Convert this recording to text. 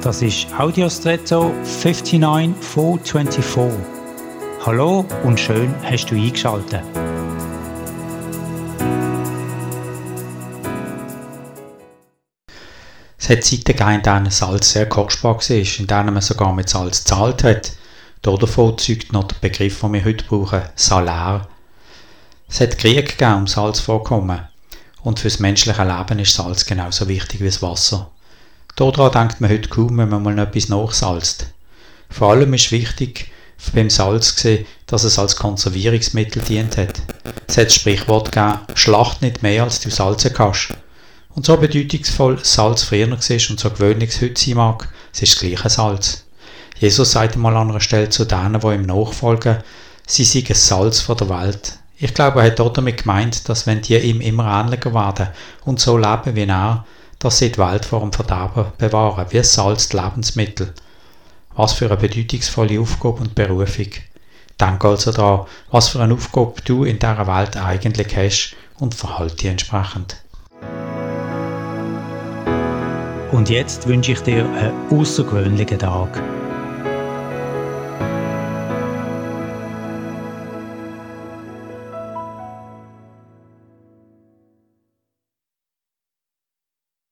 Das ist Audiostretto 59424. Hallo und schön hast du eingeschaltet. Es hat Zeiten gegeben, in denen Salz sehr kostbar war, in denen man sogar mit Salz gezahlt hat. Davon zeugt noch der Begriff, den wir heute brauchen, Salär. Es hat Krieg gegeben um Salzvorkommen. Und fürs menschliche Leben ist Salz genauso wichtig wie das Wasser. Daran denkt man heute kaum, wenn man mal etwas nachsalzt. Vor allem ist wichtig beim Salz gesehen, dass es als Konservierungsmittel dient hat. Es hat das Sprichwort gegeben, schlacht nicht mehr, als du salzen kannst. Und so bedeutungsvoll Salz früher war und so gewöhnlich es heute sein mag, es ist das gleiche Salz. Jesus sagte mal an einer Stelle zu denen, die ihm nachfolgen, sie seien Salz von der Welt. Ich glaube, er hat dort damit gemeint, dass wenn die ihm immer ähnlicher werden und so leben wie er, dass sie die Welt vor dem Verderben bewahren, wie Salz die Lebensmittel. Was für eine bedeutungsvolle Aufgabe und Berufung. Denk also daran, was für eine Aufgabe du in dieser Welt eigentlich hast und verhalte dich entsprechend. Und jetzt wünsche ich dir einen außergewöhnlichen Tag.